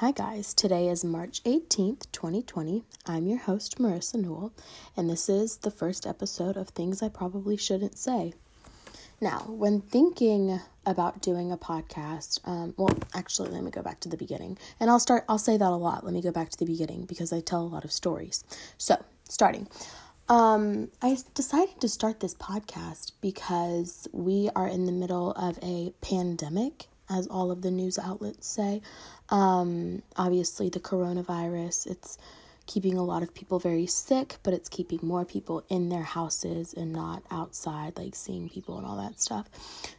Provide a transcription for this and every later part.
Hi, guys. Today is March 18th, 2020. I'm your host, Marissa Newell, and this is the first episode of Things I Probably Shouldn't Say. Now, when thinking about doing a podcast, um, well, actually, let me go back to the beginning. And I'll start, I'll say that a lot. Let me go back to the beginning because I tell a lot of stories. So, starting. Um, I decided to start this podcast because we are in the middle of a pandemic as all of the news outlets say. Um, obviously, the coronavirus, it's keeping a lot of people very sick, but it's keeping more people in their houses and not outside, like seeing people and all that stuff.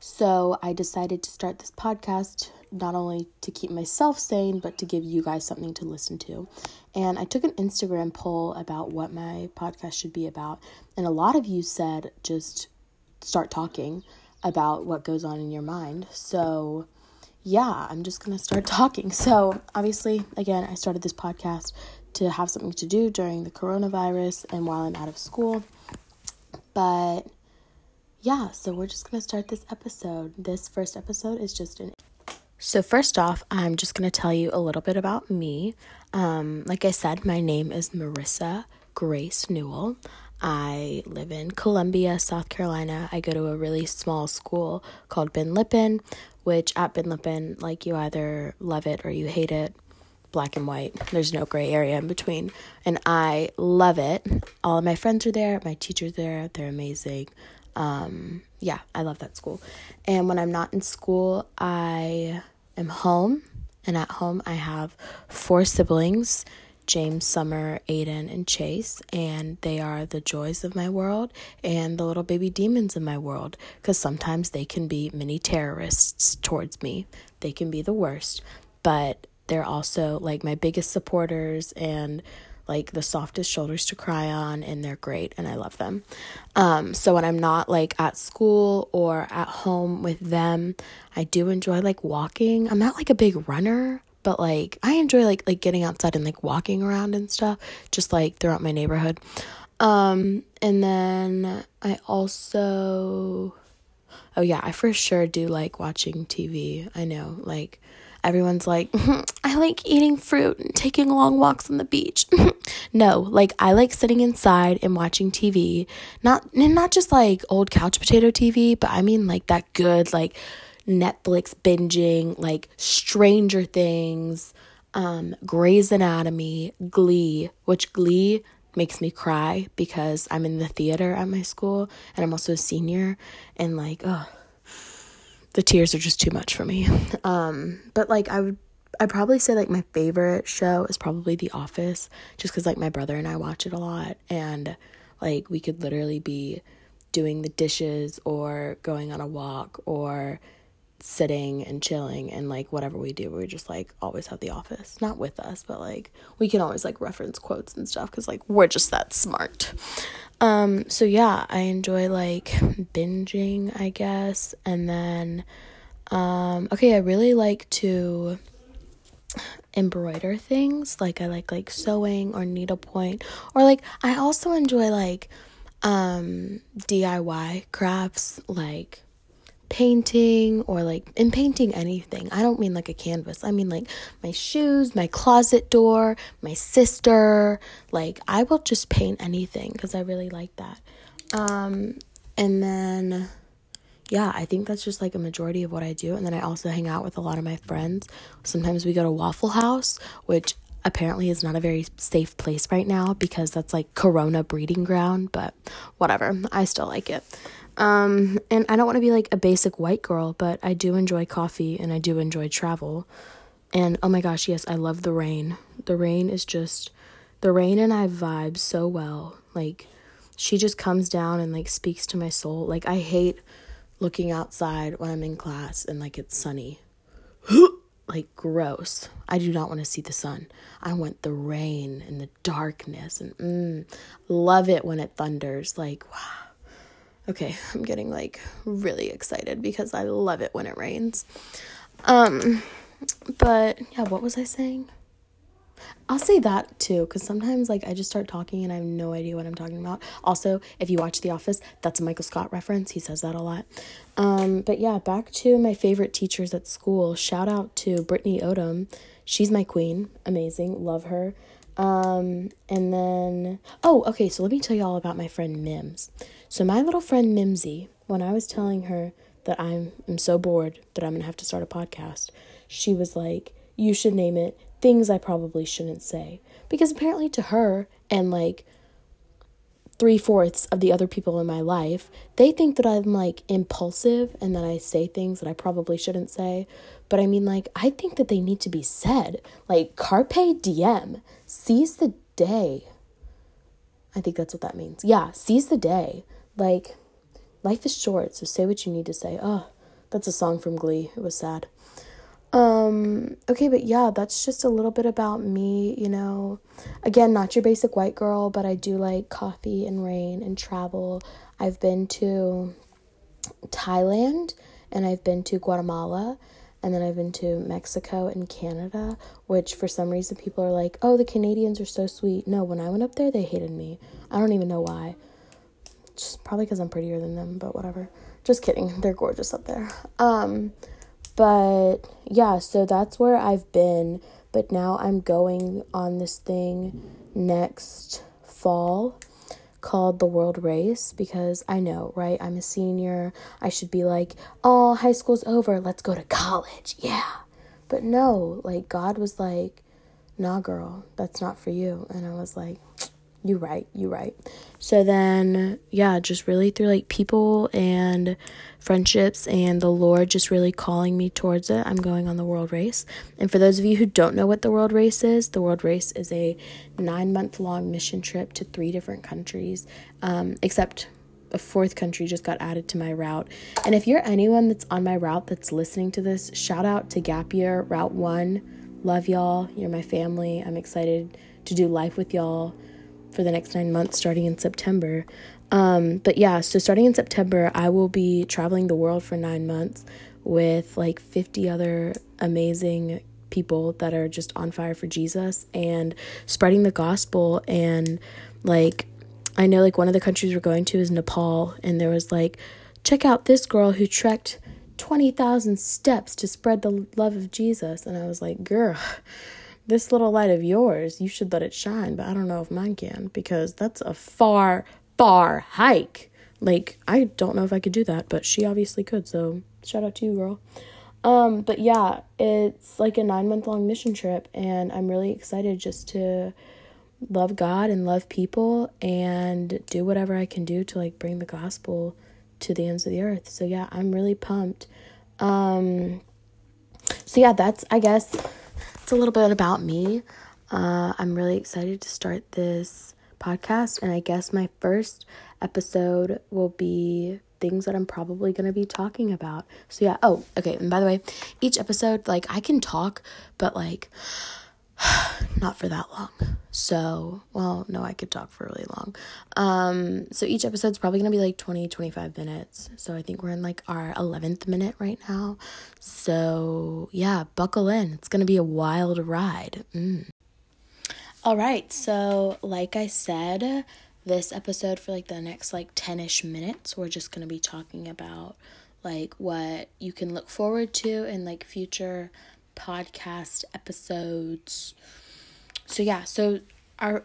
So I decided to start this podcast not only to keep myself sane, but to give you guys something to listen to. And I took an Instagram poll about what my podcast should be about, and a lot of you said just start talking about what goes on in your mind. So yeah, I'm just to start talking. So, obviously, again, I started this podcast to have something to do during the coronavirus and while I'm out of school. But yeah, so we're just to start this episode. This first episode is just an so, first off, I'm just going to tell you a little bit about me. Um, like I said, my name is Marissa Grace Newell. I live in Columbia, South Carolina. I go to a really small school called Ben Lippen, which at Ben Lippen, like you either love it or you hate it, black and white. There's no gray area in between. And I love it. All of my friends are there, my teachers there, they're amazing. Um, yeah, I love that school. And when I'm not in school, I am home. And at home, I have four siblings James, Summer, Aiden, and Chase, and they are the joys of my world and the little baby demons in my world because sometimes they can be mini terrorists towards me. They can be the worst, but they're also like my biggest supporters and like the softest shoulders to cry on and they're great and I love them. Um so when I'm not like at school or at home with them, I do enjoy like walking. I'm not like a big runner, but like I enjoy like like getting outside and like walking around and stuff just like throughout my neighborhood. Um and then I also oh yeah, I for sure do like watching TV. I know like everyone's like I like eating fruit and taking long walks on the beach. no, like I like sitting inside and watching TV. Not not just like old couch potato TV, but I mean like that good like Netflix binging, like Stranger Things, um, Grey's Anatomy, Glee, which Glee makes me cry because I'm in the theater at my school and I'm also a senior and like, oh, the tears are just too much for me. Um, but like I would I'd probably say like my favorite show is probably The Office, just because like my brother and I watch it a lot, and like we could literally be doing the dishes or going on a walk or sitting and chilling and like whatever we do we just like always have the office. Not with us but like we can always like reference quotes and stuff because like we're just that smart. Um so yeah i enjoy like binging i guess. And then um okay i really like to embroider things. Like i like like sewing or needlepoint. Or like i also enjoy like um diy crafts. Like painting or like in painting anything. I don't mean like a canvas. I mean like my shoes, my closet door, my sister. Like I will just paint anything cuz I really like that. Um and then yeah, I think that's just like a majority of what I do. And then I also hang out with a lot of my friends. Sometimes we go to Waffle House, which apparently is not a very safe place right now because that's like corona breeding ground, but whatever. I still like it. Um, and I don't want to be like a basic white girl, but I do enjoy coffee and I do enjoy travel. And oh my gosh, yes, I love the rain. The rain is just the rain and I vibe so well. Like she just comes down and like speaks to my soul. Like I hate looking outside when I'm in class and like it's sunny. like gross. I do not want to see the sun. I want the rain and the darkness and mm, love it when it thunders. Like wow Okay, I'm getting like really excited because I love it when it rains. Um but yeah, what was I saying? I'll say that too, because sometimes like I just start talking and I have no idea what I'm talking about. Also, if you watch The Office, that's a Michael Scott reference. He says that a lot. Um, but yeah, back to my favorite teachers at school. Shout out to Brittany Odom. She's my queen. Amazing. Love her. Um, and then, oh, okay, so let me tell you all about my friend Mims. So, my little friend Mimsy, when I was telling her that I'm, I'm so bored that I'm gonna have to start a podcast, she was like, You should name it Things I Probably Shouldn't Say. Because apparently, to her and like three fourths of the other people in my life, they think that I'm like impulsive and that I say things that I probably shouldn't say. But I mean, like, I think that they need to be said. Like, carpe diem, seize the day. I think that's what that means. Yeah, seize the day. Like, life is short, so say what you need to say. Oh, that's a song from Glee. It was sad. Um, okay, but yeah, that's just a little bit about me, you know. Again, not your basic white girl, but I do like coffee and rain and travel. I've been to Thailand and I've been to Guatemala and then I've been to Mexico and Canada, which for some reason people are like, "Oh, the Canadians are so sweet." No, when I went up there, they hated me. I don't even know why. Just probably cuz I'm prettier than them, but whatever. Just kidding. They're gorgeous up there. Um but yeah, so that's where I've been. But now I'm going on this thing next fall called the World Race because I know, right? I'm a senior. I should be like, oh, high school's over. Let's go to college. Yeah. But no, like, God was like, nah, girl, that's not for you. And I was like, you right, you're right. So then, yeah, just really through like people and friendships and the Lord just really calling me towards it, I'm going on the world race. And for those of you who don't know what the world race is, the world race is a nine month long mission trip to three different countries, um, except a fourth country just got added to my route. And if you're anyone that's on my route that's listening to this, shout out to Gap Year Route 1. Love y'all. You're my family. I'm excited to do life with y'all for the next nine months starting in September. Um, but yeah, so starting in September, I will be traveling the world for nine months with like 50 other amazing people that are just on fire for Jesus and spreading the gospel. And like, I know like one of the countries we're going to is Nepal, and there was like, check out this girl who trekked 20,000 steps to spread the love of Jesus. And I was like, girl, this little light of yours, you should let it shine, but I don't know if mine can because that's a far, far hike. Like, I don't know if I could do that, but she obviously could, so shout out to you, girl. Um, but yeah, it's like a nine month long mission trip, and I'm really excited just to love God and love people and do whatever I can do to like bring the gospel to the ends of the earth. So yeah, I'm really pumped. Um, so yeah, that's I guess it's a little bit about me. Uh, I'm really excited to start this podcast, and I guess my first episode will be things that I'm probably going to be talking about. So, yeah. Oh, okay. And by the way, each episode, like, I can talk, but like, not for that long. So, well, no, I could talk for really long. Um, so each episode's probably going to be like 20, 25 minutes. So I think we're in like our 11th minute right now. So, yeah, buckle in. It's going to be a wild ride. Mm. All right. So, like I said, this episode for like the next like 10ish minutes, we're just going to be talking about like what you can look forward to in like future podcast episodes. So yeah, so our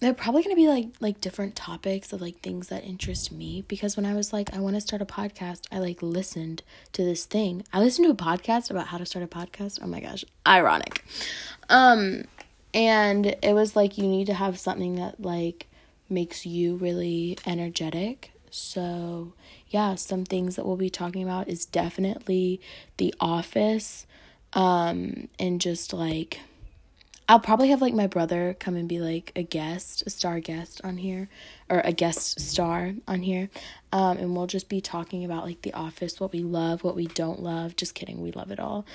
they're probably going to be like like different topics of like things that interest me because when I was like I want to start a podcast, I like listened to this thing. I listened to a podcast about how to start a podcast. Oh my gosh, ironic. Um and it was like you need to have something that like makes you really energetic. So, yeah, some things that we'll be talking about is definitely The Office um, and just like I'll probably have like my brother come and be like a guest, a star guest on here, or a guest star on here. Um, and we'll just be talking about like The Office, what we love, what we don't love. Just kidding, we love it all.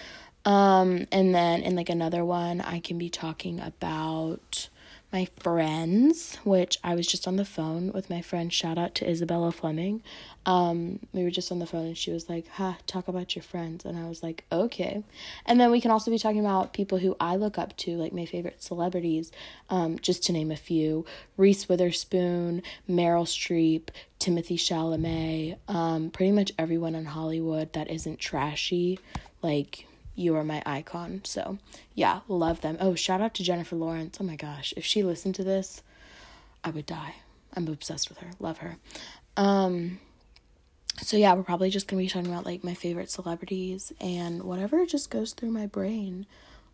Um, and then in like another one, I can be talking about my friends, which I was just on the phone with my friend. Shout out to Isabella Fleming. Um, we were just on the phone and she was like, "Ha, talk about your friends," and I was like, "Okay." And then we can also be talking about people who I look up to, like my favorite celebrities, um, just to name a few: Reese Witherspoon, Meryl Streep, Timothy Chalamet, um, pretty much everyone in Hollywood that isn't trashy, like you are my icon. So, yeah, love them. Oh, shout out to Jennifer Lawrence. Oh my gosh, if she listened to this, I would die. I'm obsessed with her. Love her. Um so yeah, we're probably just going to be talking about like my favorite celebrities and whatever just goes through my brain.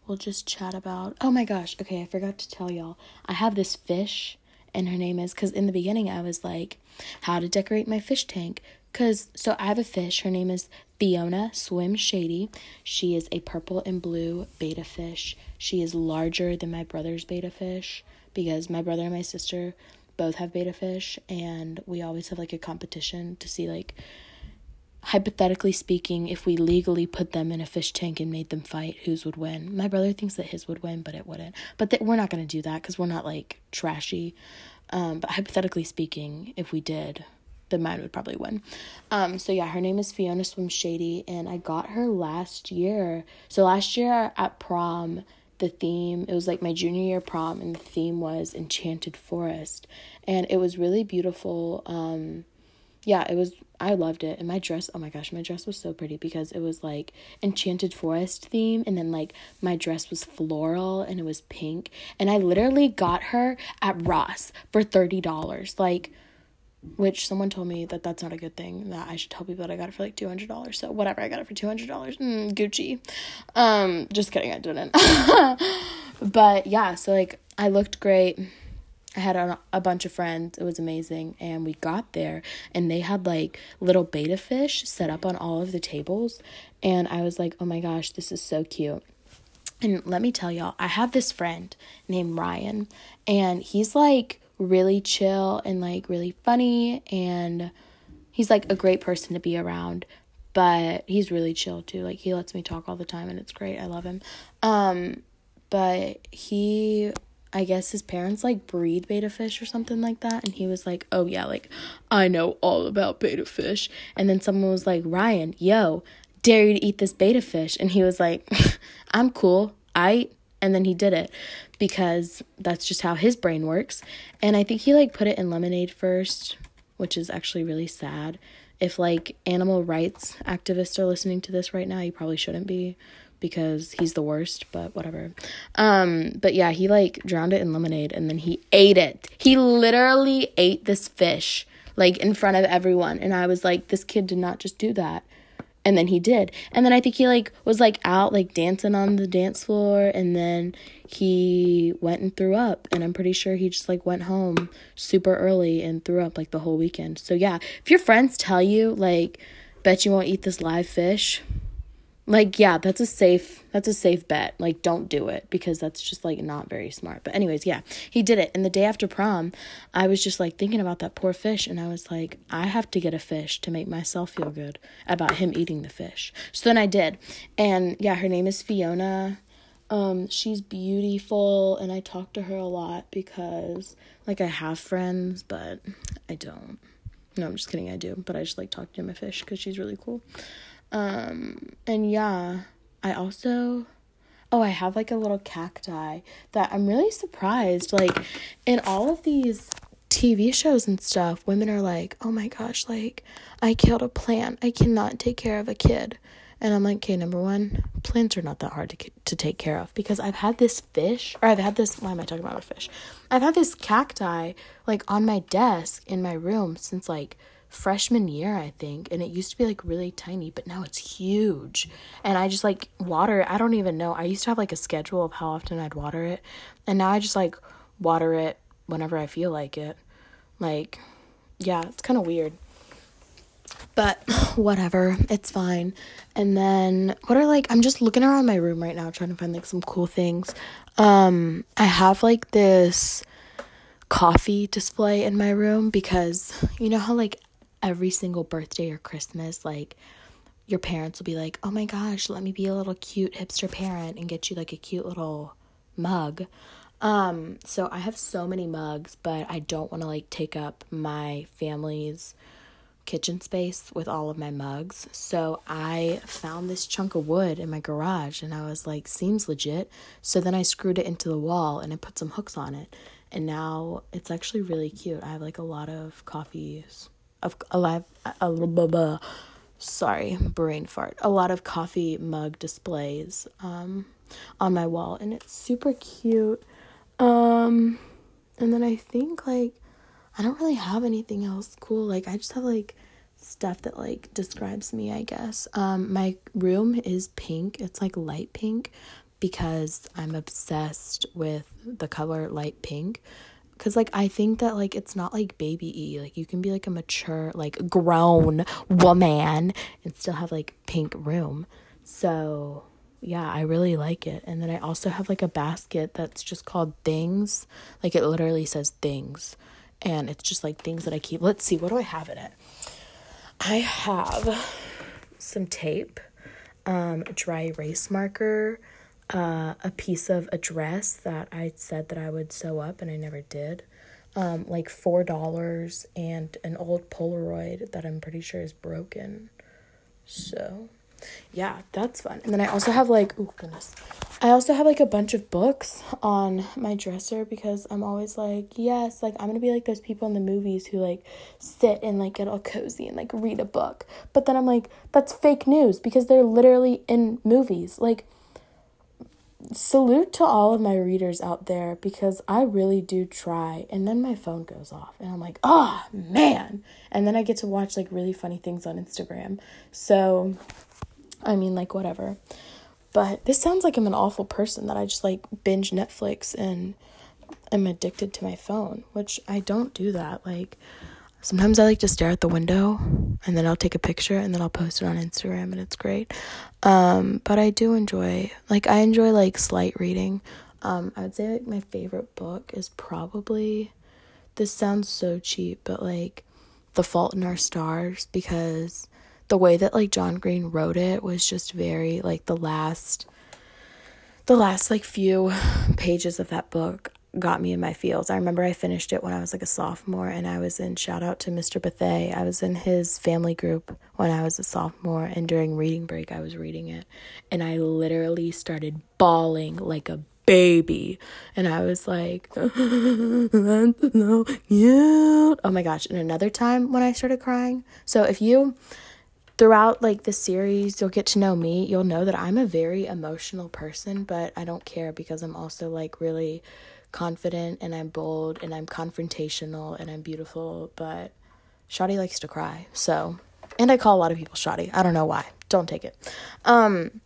We'll just chat about. Oh my gosh. Okay, I forgot to tell y'all. I have this fish and her name is cuz in the beginning I was like how to decorate my fish tank cuz so I have a fish. Her name is Fiona Swim Shady. She is a purple and blue betta fish. She is larger than my brother's betta fish because my brother and my sister both have betta fish and we always have like a competition to see like hypothetically speaking if we legally put them in a fish tank and made them fight whose would win my brother thinks that his would win but it wouldn't but th- we're not going to do that because we're not like trashy um, but hypothetically speaking if we did then mine would probably win. Um, so yeah, her name is Fiona Swim Shady, and I got her last year. So last year at prom, the theme it was like my junior year prom, and the theme was Enchanted Forest, and it was really beautiful. Um, yeah, it was. I loved it, and my dress. Oh my gosh, my dress was so pretty because it was like Enchanted Forest theme, and then like my dress was floral and it was pink, and I literally got her at Ross for thirty dollars, like which someone told me that that's not a good thing that i should tell people that i got it for like $200 so whatever i got it for $200 mm, gucci. Um just kidding i didn't. But yeah so like i looked great. I had a, a bunch of friends. It was amazing. And we got there and they had like little betta fish set up on all of the tables. And i was like oh my gosh this is so cute. And let me tell y'all i have this friend named ryan and he's like really chill and like really funny and he's like a great person to be around but he's really chill too. Like he lets me talk all the time and it's great. I love him. Um but he i guess his parents like breed betta fish or something like that and he was like oh yeah like i know all about betta fish. And then someone was like ryan yo dare you to eat this betta fish? And he was like i'm cool. I and then he did it because that's just how his brain works. And I think he like put it in lemonade first, which is actually really sad. If like animal rights activists are listening to this right now, you probably shouldn't be because he's the worst, but whatever. Um but yeah, he like drowned it in lemonade and then he ate it. He literally ate this fish like in front of everyone and I was like this kid did not just do that and then he did. And then i think he like was like out like dancing on the dance floor. And then he went and threw up. And i'm pretty sure he just like went home super early and threw up like the whole weekend. So yeah. If your friends tell you like bet you won't eat this live fish like yeah that's a safe that's a safe bet. Like don't do it because that's just like not very smart. But anyways yeah he did it. And the day after prom i was just like thinking about that poor fish. And i was like i have to get a fish to make myself feel good about him eating the fish. So then i did. And yeah her name is fiona. Um she's beautiful. And i talk to her a lot because like i have friends but i don't. No i'm just kidding. I do. But i just like talking to my fish because she's really cool um, and yeah, I also oh, I have like a little cacti that I'm really surprised. Like in all of these TV shows and stuff, women are like, "Oh my gosh, like I killed a plant. I cannot take care of a kid." And I'm like, "Okay, number 1, plants are not that hard to to take care of because I've had this fish or I've had this why am I talking about a fish? I've had this cacti like on my desk in my room since like freshman year, I think, and it used to be like really tiny, but now it's huge. And I just like water, I don't even know. I used to have like a schedule of how often I'd water it, and now I just like water it whenever I feel like it. Like, yeah, it's kind of weird. But whatever, it's fine. And then what are like I'm just looking around my room right now trying to find like some cool things. Um I have like this coffee display in my room because you know how like every single birthday or Christmas, like your parents will be like, oh my gosh, let me be a little cute hipster parent and get you like a cute little mug. Um, so I have so many mugs, but I don't want to like take up my family's kitchen space with all of my mugs. So I found this chunk of wood in my garage and I was like, seems legit. So then I screwed it into the wall and I put some hooks on it. And now it's actually really cute. I have like a lot of coffees of a little sorry, brain fart. A lot of coffee mug displays um on my wall and it's super cute. Um, and then I think like I don't really have anything else cool. Like I just have like stuff that like describes me, I guess. Um, my room is pink. It's like light pink because I'm obsessed with the color light pink. Cause like I think that like it's not like baby e like you can be like a mature like grown woman and still have like pink room. So yeah, I really like it. And then I also have like a basket that's just called things. Like it literally says things. And it's just like things that I keep. Let's see, what do I have in it? I have some tape, um, dry erase marker, uh, a piece of a dress that I said that I would sew up and I never did. Um, like four dollars and an old Polaroid that I'm pretty sure is broken. So yeah, that's fun. And then I also have like, oh goodness, I also have like a bunch of books on my dresser because I'm always like, yes, like I'm gonna be like those people in the movies who like sit and like get all cozy and like read a book. But then I'm like, that's fake news because they're literally in movies. Like, salute to all of my readers out there because I really do try. And then my phone goes off and I'm like, oh man. And then I get to watch like really funny things on Instagram. So I mean, like, whatever. But this sounds like I'm an awful person that I just like binge Netflix and I'm addicted to my phone, which I don't do that. Like, sometimes I like to stare at the window and then I'll take a picture and then I'll post it on Instagram and it's great. Um, but I do enjoy, like, I enjoy like slight reading. Um, I would say like my favorite book is probably, this sounds so cheap, but like, The Fault in Our Stars because the way that like John Green wrote it was just very like the last the last like few pages of that book got me in my feels. I remember I finished it when I was like a sophomore and I was in shout out to Mr. Bethay. I was in his family group when I was a sophomore and during reading break I was reading it and I literally started bawling like a baby and I was like so cute. Oh my gosh, and another time when I started crying. So if you throughout like the series you'll get to know me you'll know that i'm a very emotional person but i don't care because i'm also like really confident and i'm bold and i'm confrontational and i'm beautiful but shoddy likes to cry. So and i call a lot of people shoddy i don't know why. Don't take it. Um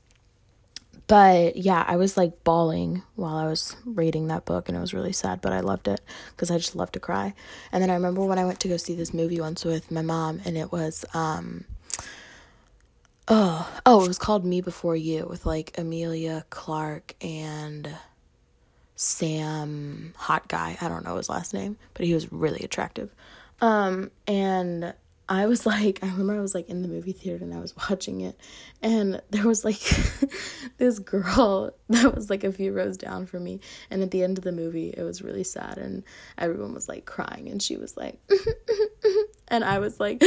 but yeah i was like bawling while i was reading that book and it was really sad but i loved it because i just love to cry. And then i remember when i went to go see this movie once with my mom and it was um oh oh it was called me before you with like Emilia Clarke and sam hot guy i don't know his last name but he was really attractive um and I was like, I remember I was like in the movie theater and I was watching it, and there was like this girl that was like a few rows down from me. And at the end of the movie, it was really sad, and everyone was like crying, and she was like, and I was like,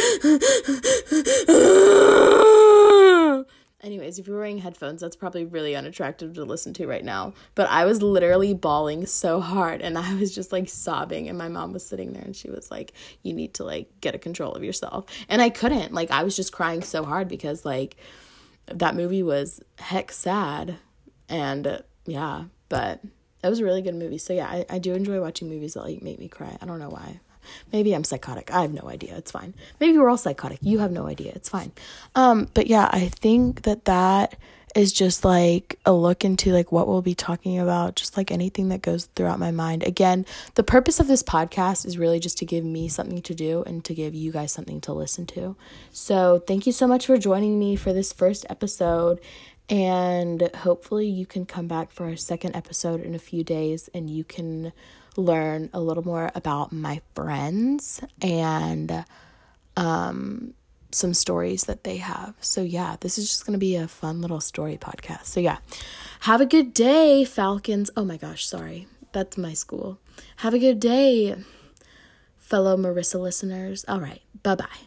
Anyways, if you're wearing headphones, that's probably really unattractive to listen to right now. But I was literally bawling so hard and I was just like sobbing and my mom was sitting there and she was like, "You need to like get a control of yourself." And I couldn't. Like I was just crying so hard because like that movie was heck sad and uh, yeah, but it was a really good movie. So yeah, I, I do enjoy watching movies that like make me cry. I don't know why. Maybe I'm psychotic. I have no idea. It's fine. Maybe we're all psychotic. You have no idea. It's fine. Um, but yeah, I think that that is just like a look into like what we'll be talking about just like anything that goes throughout my mind again the purpose of this podcast is really just to give me something to do and to give you guys something to listen to so thank you so much for joining me for this first episode and hopefully you can come back for a second episode in a few days and you can learn a little more about my friends and um, some stories that they have. So, yeah, this is just going to be a fun little story podcast. So, yeah, have a good day, Falcons. Oh my gosh, sorry. That's my school. Have a good day, fellow Marissa listeners. All right. Bye bye.